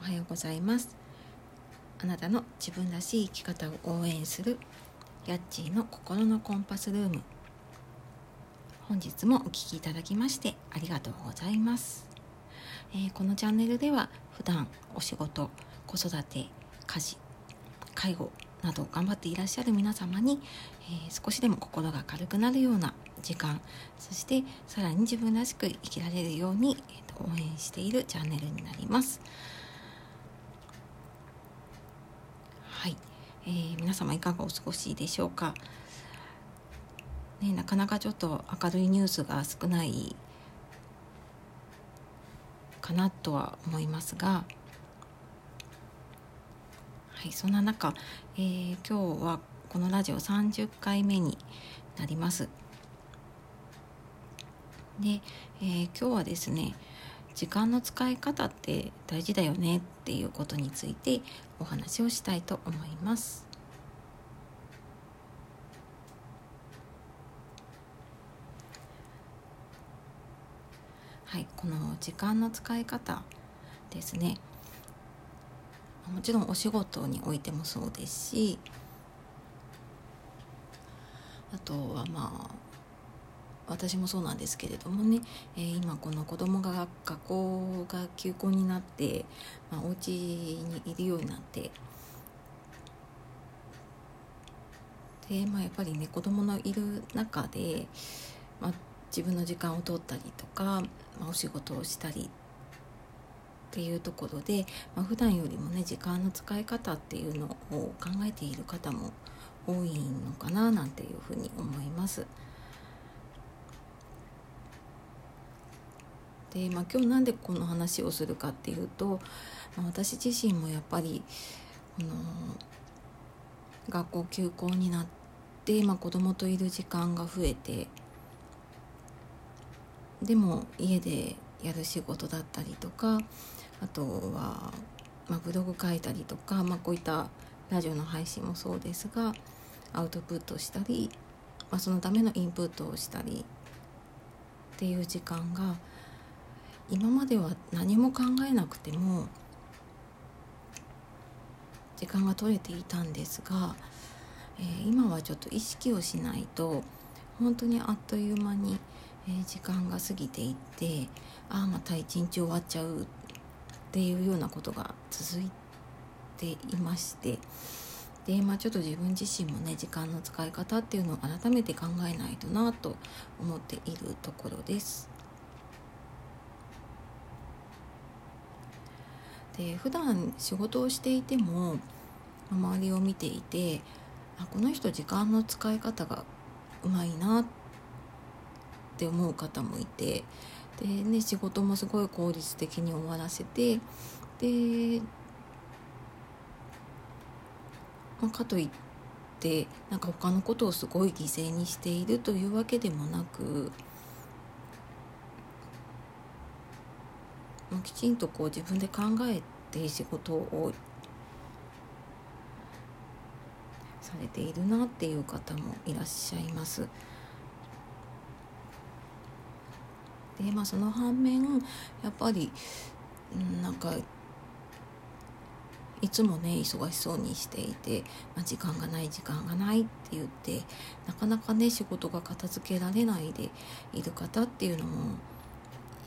おはようございます。あなたの自分らしい生き方を応援するヤッチーの心のコンパスルーム。本日もお聴きいただきましてありがとうございます、えー、このチャンネルでは普段お仕事子育て家事介護など頑張っていらっしゃる皆様に、えー、少しでも心が軽くなるような時間そしてさらに自分らしく生きられるように、えーと、応援しているチャンネルになります。はい、えー、皆様いかがお過ごしでしょうか？ね、なかなかちょっと明るいニュースが少ないかなとは思いますが、はい、そんな中、えー、今日はこのラジオ30回目になります。で、えー、今日はですね時間の使い方って大事だよねっていうことについてお話をしたいと思います。はい、この時間の使い方ですねもちろんお仕事においてもそうですしあとはまあ私もそうなんですけれどもね、えー、今この子供が学校が休校になって、まあ、お家にいるようになってで、まあ、やっぱりね子供のいる中で、まあ、自分の時間を取ったりとか、まあ、お仕事をしたりっていうところで、まあ、普段よりもね時間の使い方っていうのを考えている方も多いのかななんていうふうに思います。で、まあ、今日なんでこの話をするかっていうと、まあ、私自身もやっぱりこの学校休校になって、まあ、子供といる時間が増えてでも家でやる仕事だったりとかあとは、まあ、ブログ書いたりとか、まあ、こういったラジオの配信もそうですがアウトプットしたり、まあ、そのためのインプットをしたりっていう時間が今までは何も考えなくても時間が取れていたんですが、えー、今はちょっと意識をしないと本当にあっという間に、えー、時間が過ぎていってああまた一日終わっちゃうっていうようなことが続いていましてで、まあ、ちょっと自分自身もね時間の使い方っていうのを改めて考えないとなと思っているところです。で普段仕事をしていても周りを見ていてあこの人時間の使い方がうまいなって思う方もいてで、ね、仕事もすごい効率的に終わらせてで、まあ、かといってなんか他のことをすごい犠牲にしているというわけでもなく。きちんとこう自分で考えて仕事をされているなっていう方もいらっしゃいます。でまあその反面やっぱりなんかいつもね忙しそうにしていて、まあ、時間がない時間がないって言ってなかなかね仕事が片付けられないでいる方っていうのも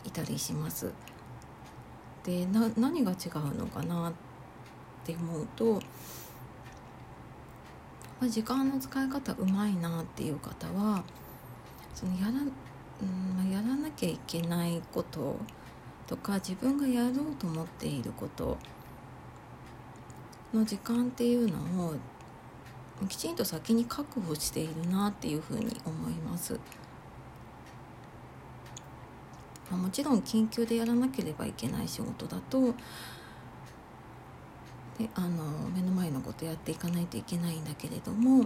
いたりします。でな何が違うのかなって思うと、時間の使い方うまいなっていう方はそのやら,、うん、やらなきゃいけないこととか自分がやろうと思っていることの時間っていうのをきちんと先に確保しているなっていうふうに思います。まあ、もちろん緊急でやらなければいけない仕事だとであの目の前のことやっていかないといけないんだけれども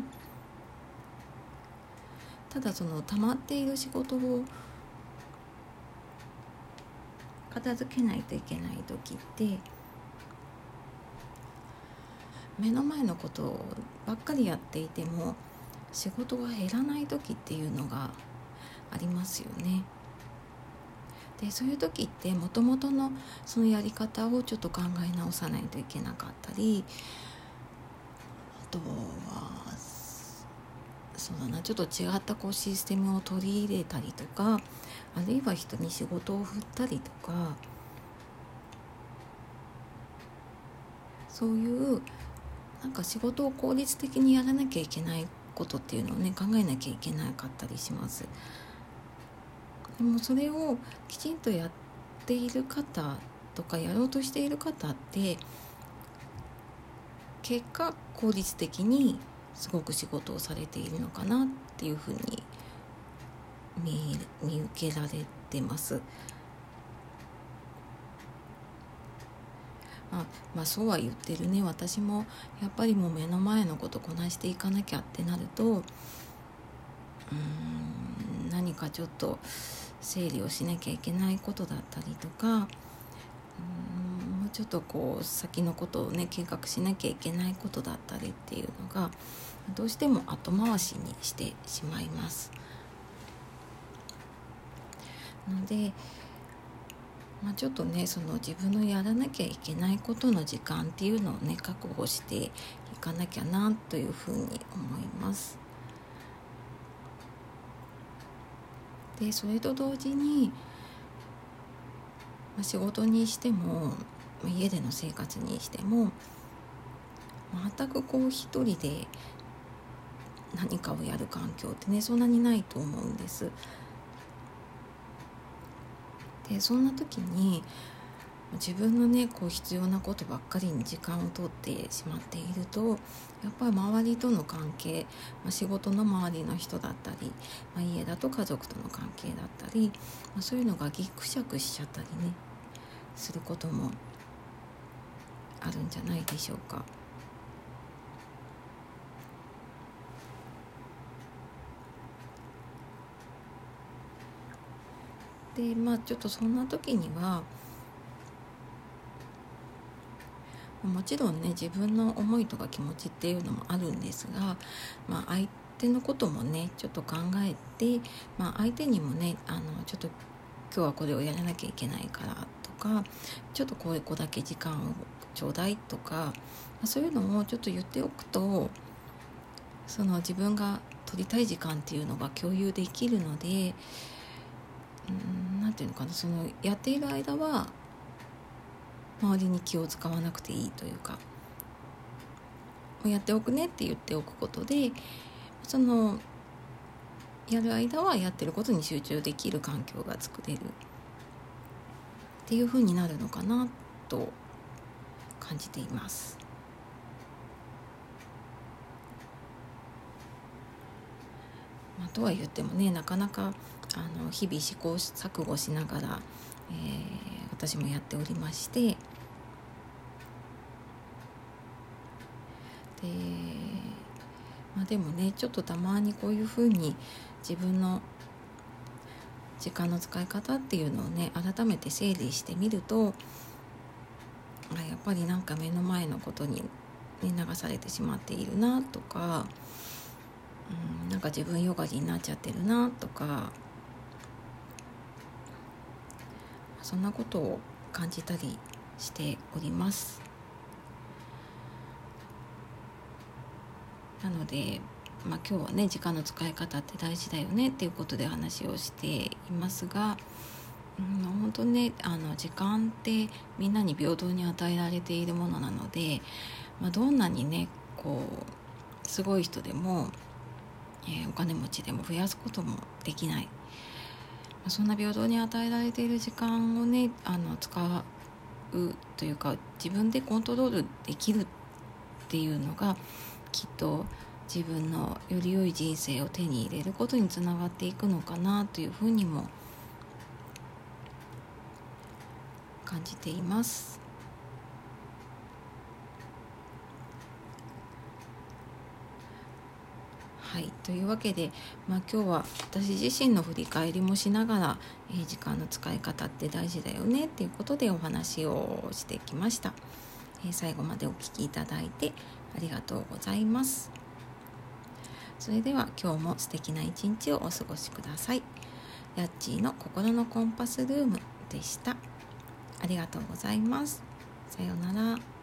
ただその溜まっている仕事を片付けないといけない時って目の前のことばっかりやっていても仕事が減らない時っていうのがありますよね。でそういう時ってもともとのそのやり方をちょっと考え直さないといけなかったりあとはそうだなちょっと違ったこうシステムを取り入れたりとかあるいは人に仕事を振ったりとかそういうなんか仕事を効率的にやらなきゃいけないことっていうのをね考えなきゃいけなかったりします。でもそれをきちんとやっている方とかやろうとしている方って結果効率的にすごく仕事をされているのかなっていうふうに見受けられてます。まあ、まあそうは言ってるね私もやっぱりもう目の前のことこなしていかなきゃってなるとうん何かちょっと整理をしなきゃいけないことだったりとかうんもうちょっとこう先のことをね計画しなきゃいけないことだったりっていうのがどうしても後回しにしてしまいます。ので、まあ、ちょっとねその自分のやらなきゃいけないことの時間っていうのをね確保していかなきゃなというふうに思います。でそれと同時に、まあ、仕事にしても家での生活にしても全くこう一人で何かをやる環境ってねそんなにないと思うんです。でそんな時に自分のねこう必要なことばっかりに時間をとってしまっているとやっぱり周りとの関係、まあ、仕事の周りの人だったり、まあ、家だと家族との関係だったり、まあ、そういうのがぎくしゃくしちゃったりねすることもあるんじゃないでしょうか。でまあちょっとそんな時にはもちろんね自分の思いとか気持ちっていうのもあるんですが、まあ、相手のこともねちょっと考えて、まあ、相手にもねあのちょっと今日はこれをやらなきゃいけないからとかちょっとこういう子だけ時間をちょうだいとか、ま、そういうのをちょっと言っておくとその自分が取りたい時間っていうのが共有できるので何て言うのかなそのやっている間は周りに気を使わなくていいというかやっておくねって言っておくことでそのやる間はやってることに集中できる環境が作れるっていう風になるのかなと感じています。まあ、とは言ってもねなかなかあの日々試行錯誤しながら、えー、私もやっておりまして。で、まあ、でもねちょっとたまにこういうふうに自分の時間の使い方っていうのをね改めて整理してみるとやっぱりなんか目の前のことに、ね、流されてしまっているなとか、うん、なんか自分よがりになっちゃってるなとかそんなことを感じたりしております。なので、まあ、今日はね時間の使い方って大事だよねっていうことで話をしていますが、うん、本当にねあの時間ってみんなに平等に与えられているものなので、まあ、どんなにねこうすごい人でも、えー、お金持ちでも増やすこともできない。そんな平等に与えられている時間をねあの使うというか自分でコントロールできるっていうのがきっと自分のより良い人生を手に入れることにつながっていくのかなというふうにも感じています。はいというわけで、まあ、今日は私自身の振り返りもしながら、えー、時間の使い方って大事だよねっていうことでお話をしてきました、えー、最後までお聴きいただいてありがとうございます。それでは今日も素敵な一日をお過ごしください、ヤッチーの心のコンパスルームでした。ありがとうございます。さようなら。